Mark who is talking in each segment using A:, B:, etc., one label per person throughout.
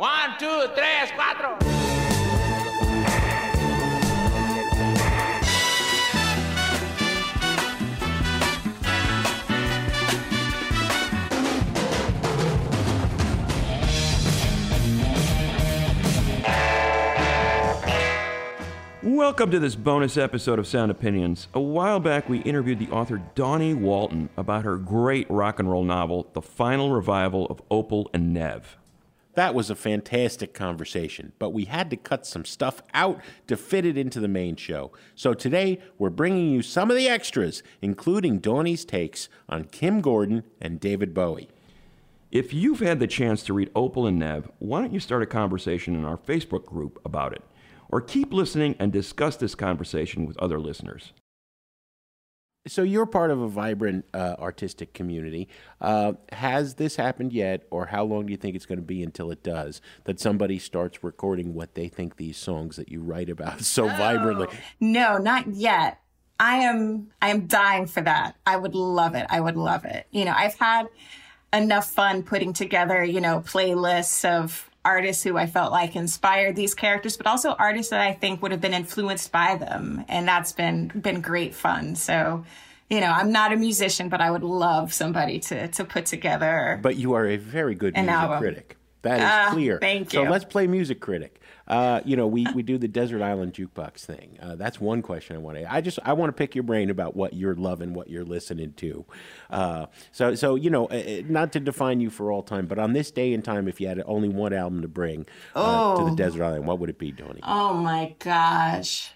A: One, two, tres, cuatro.
B: Welcome to this bonus episode of Sound Opinions. A while back, we interviewed the author Dawnie Walton about her great rock and roll novel, The Final Revival of Opal and Nev.
C: That was a fantastic conversation, but we had to cut some stuff out to fit it into the main show. So today, we're bringing you some of the extras, including Dawnie's takes on Kim Gordon and David Bowie.
B: If you've had the chance to read Opal and Nev, why don't you start a conversation in our Facebook group about it? Or keep listening and discuss this conversation with other listeners.
C: So you're part of a vibrant uh, artistic community. Uh, has this happened yet, or how long do you think it's going to be until it does? That somebody starts recording what they think these songs that you write about so vibrantly.
D: No, not yet. I am I am dying for that. I would love it. I would love it. You know, I've had enough fun putting together, you know, playlists of artists who I felt like inspired these characters, but also artists that I think would have been influenced by them. And that's been been great fun. So, you know, I'm not a musician, but I would love somebody to to put together.
C: But you are a very good music
D: album.
C: critic. That is
D: Ah,
C: clear.
D: thank you.
C: So let's play music critic. Uh, you know, we, we do the Desert Island Jukebox thing. Uh, that's one question I want to. I just I want to pick your brain about what you're loving, what you're listening to. Uh, so so you know, uh, uh, not to define you for all time, but on this day and time, if you had only one album to bring uh, to the
D: Oh.
C: Desert Island, what would it be, Tony?
D: Oh my gosh.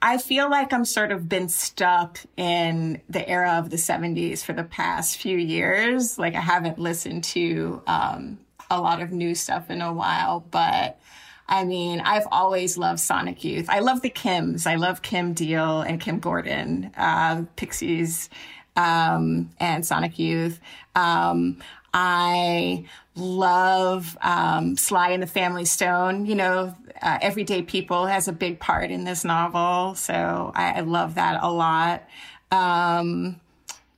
D: I feel like I'm sort of been stuck in the era of the 70s for the past few years. Like I haven't listened to um, a lot of new stuff in a while, but I mean, I've always loved Sonic Youth. I love the Kims. I love Kim Deal and Kim Gordon, uh, Pixies, um, and Sonic Youth. Um, I love um, Sly and the Family Stone. You know, uh, Everyday People has a big part in this novel, so I, I love that a lot. Um,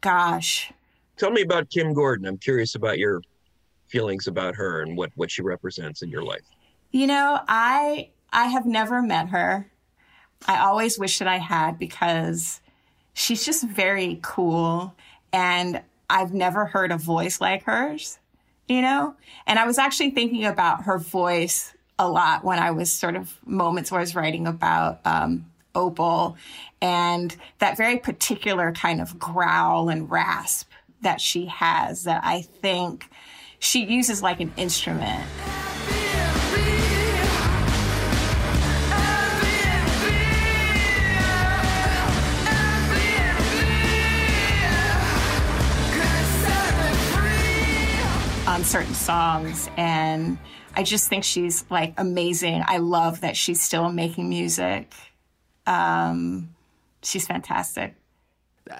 D: gosh,
E: Tell me about Kim Gordon. I'm curious about your feelings about her and what, what she represents in your life.
D: You know, I I have never met her. I always wish that I had because she's just very cool and I've never heard a voice like hers, you know? And I was actually thinking about her voice a lot when I was sort of moments where I was writing about um, Opal and that very particular kind of growl and rasp that she has that I think she uses like an instrument. on certain songs and I just think she's like amazing. I love that she's still making music. Um, she's fantastic.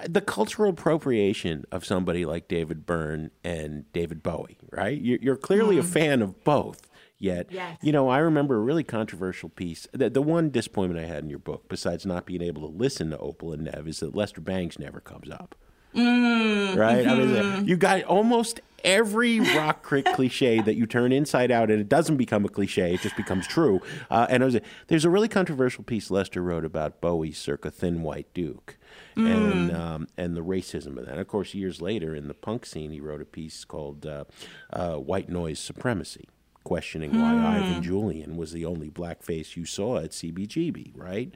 C: The cultural appropriation of somebody like David Byrne and David Bowie, right? You're, you're clearly a mm-hmm. fan of both. Yet,
D: Yes.
C: you know, I remember a really controversial piece. The, the one disappointment I had in your book, besides not being able to listen to Opal and Nev, is that Lester Bangs never comes up. Mm-hmm. right? I mean, mm-hmm. you got almost every rock crit cliche that you turn inside out, and it doesn't become a cliche; it just becomes true. Uh, and was, there's a really controversial piece Lester wrote about Bowie, circa Thin White Duke, and um, and the racism of that. And of course, years later in the punk scene, he wrote a piece called uh, uh, "White Noise Supremacy." Questioning why Ivan Julian was the only black face you saw at CBGB, right?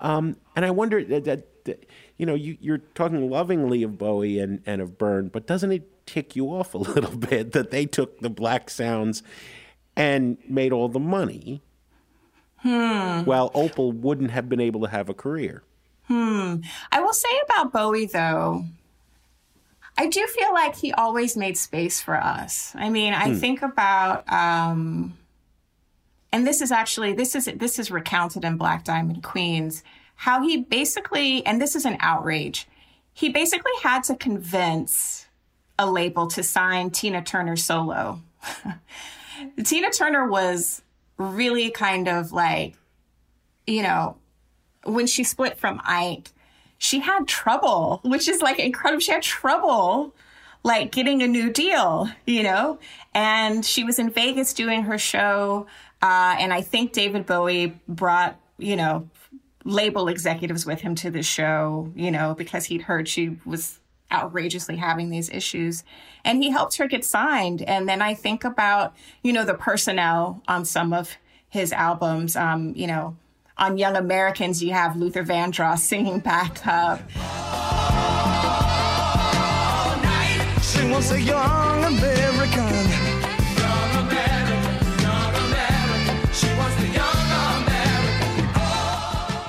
C: Um, and I wonder that, that, that you know, you, you're talking lovingly of Bowie and, and of Byrne, but doesn't it tick you off a little bit that they took the black sounds and made all the money, while Opal wouldn't have been able to have a career? Hmm.
D: I will say about Bowie though, I do feel like he always made space for us. I mean, I think about um and this is actually this is this is recounted in Black Diamond Queens how he basically and this is an outrage. He basically had to convince a label to sign Tina Turner solo. Tina Turner was really kind of like you know, when she split from Ike, she had trouble, which is like incredible. She had trouble like getting a new deal, you know? And she was in Vegas doing her show. Uh, and I think David Bowie brought, you know, label executives with him to the show, you know, because he'd heard she was outrageously having these issues. And he helped her get signed. And then I think about, you know, the personnel on some of his albums. Um, you know, on Young Americans, you have Luther Vandross singing back backup. She wants a young American.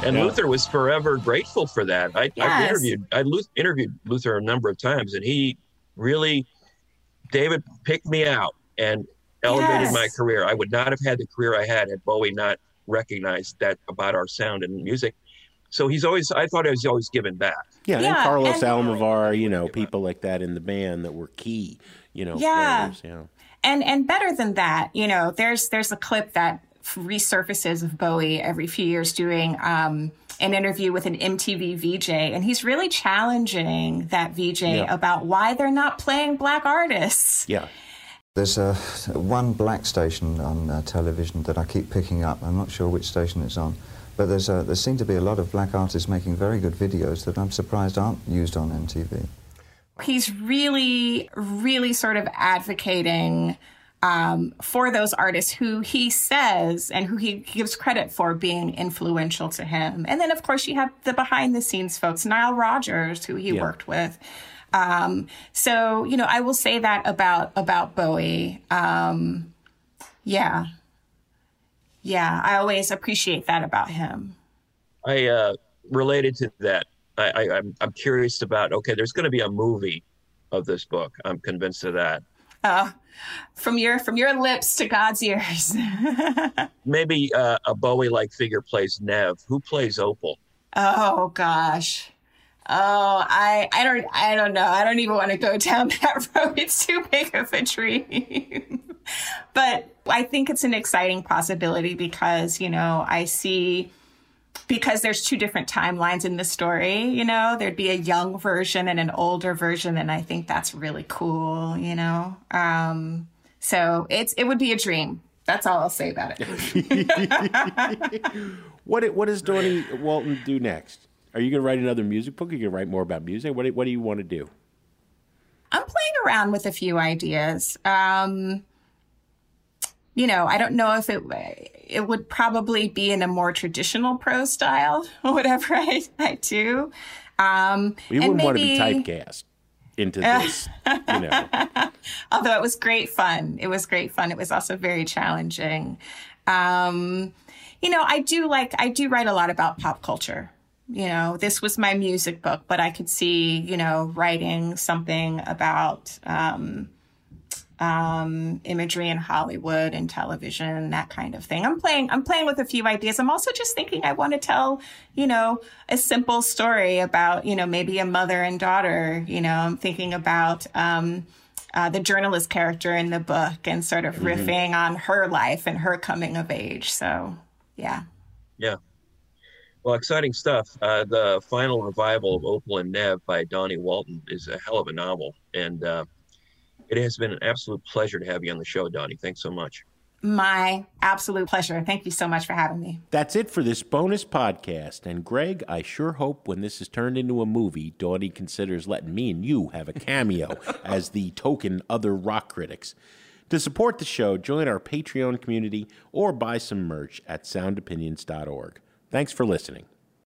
E: And yeah. Luther was forever grateful for that. I, yes. I interviewed I interviewed Luther a number of times, and he really, David picked me out and elevated yes. my career. I would not have had the career I had had Bowie not recognized that about our sound and music. So he's always, I thought I was always giving back.
C: Yeah, yeah and Carlos and, Alomar, you know, people like that in the band that were key, you know.
D: Yeah. Players, yeah. And and better than that, you know, there's there's a clip that resurfaces of Bowie every few years doing um, an interview with an MTV VJ, and he's really challenging that VJ yeah. about why they're not playing black artists.
C: Yeah.
F: There's a, one black station on uh, television that I keep picking up. I'm not sure which station it's on. But there's a, there seem to be a lot of black artists making very good videos that I'm surprised aren't used on MTV.
D: He's really, really sort of advocating um, for those artists who he says and who he gives credit for being influential to him. And then, of course, you have the behind the scenes folks, Nile Rodgers, who he yeah. worked with. Um, so, you know, I will say that about about Bowie. Um, yeah, yeah, I always appreciate that about him.
E: I uh, related to that. I, I, I'm I'm curious about. Okay, there's going to be a movie of this book. I'm convinced of that.
D: Uh, from your from your lips to God's ears.
E: Maybe uh, a Bowie like figure plays Nev. Who plays Opal?
D: Oh gosh. Oh, I I don't I don't know. I don't even want to go down that road. It's too big of a dream. but I think it's an exciting possibility because, you know, I see because there's two different timelines in the story, you know, there'd be a young version and an older version. And I think that's really cool, you know? Um, so it's, it would be a dream. That's all I'll say about
C: it. what, what does Dawnie Walton do next? Are you going to write another music book? Are you going to write more about music? What do, what do you want to do?
D: I'm playing around with a few ideas. Um, you know, I don't know if it it would probably be in a more traditional prose style, or whatever I, I do. Um,
C: we wouldn't maybe, want to be typecast into this, you know.
D: Although it was great fun. It was great fun. It was also very challenging. Um, you know, I do like, I do write a lot about pop culture. You know, this was my music book, but I could see, you know, writing something about, um, um, imagery in Hollywood and television, that kind of thing. I'm playing, I'm playing with a few ideas. I'm also just thinking I want to tell, you know, a simple story about, you know, maybe a mother and daughter. You know, I'm thinking about, um, uh, the journalist character in the book and sort of mm-hmm. riffing on her life and her coming of age. So, yeah.
E: Yeah. Well, exciting stuff. Uh, the final revival of Opal and Nev by Dawnie Walton is a hell of a novel. And, uh, it has been an absolute pleasure to have you on the show, Dawnie. Thanks so much.
D: My absolute pleasure. Thank you so much for having me.
C: That's it for this bonus podcast. And Greg, I sure hope when this is turned into a movie, Dawnie considers letting me and you have a cameo as the token other rock critics. To support the show, join our Patreon community or buy some merch at soundopinions.org. Thanks for listening.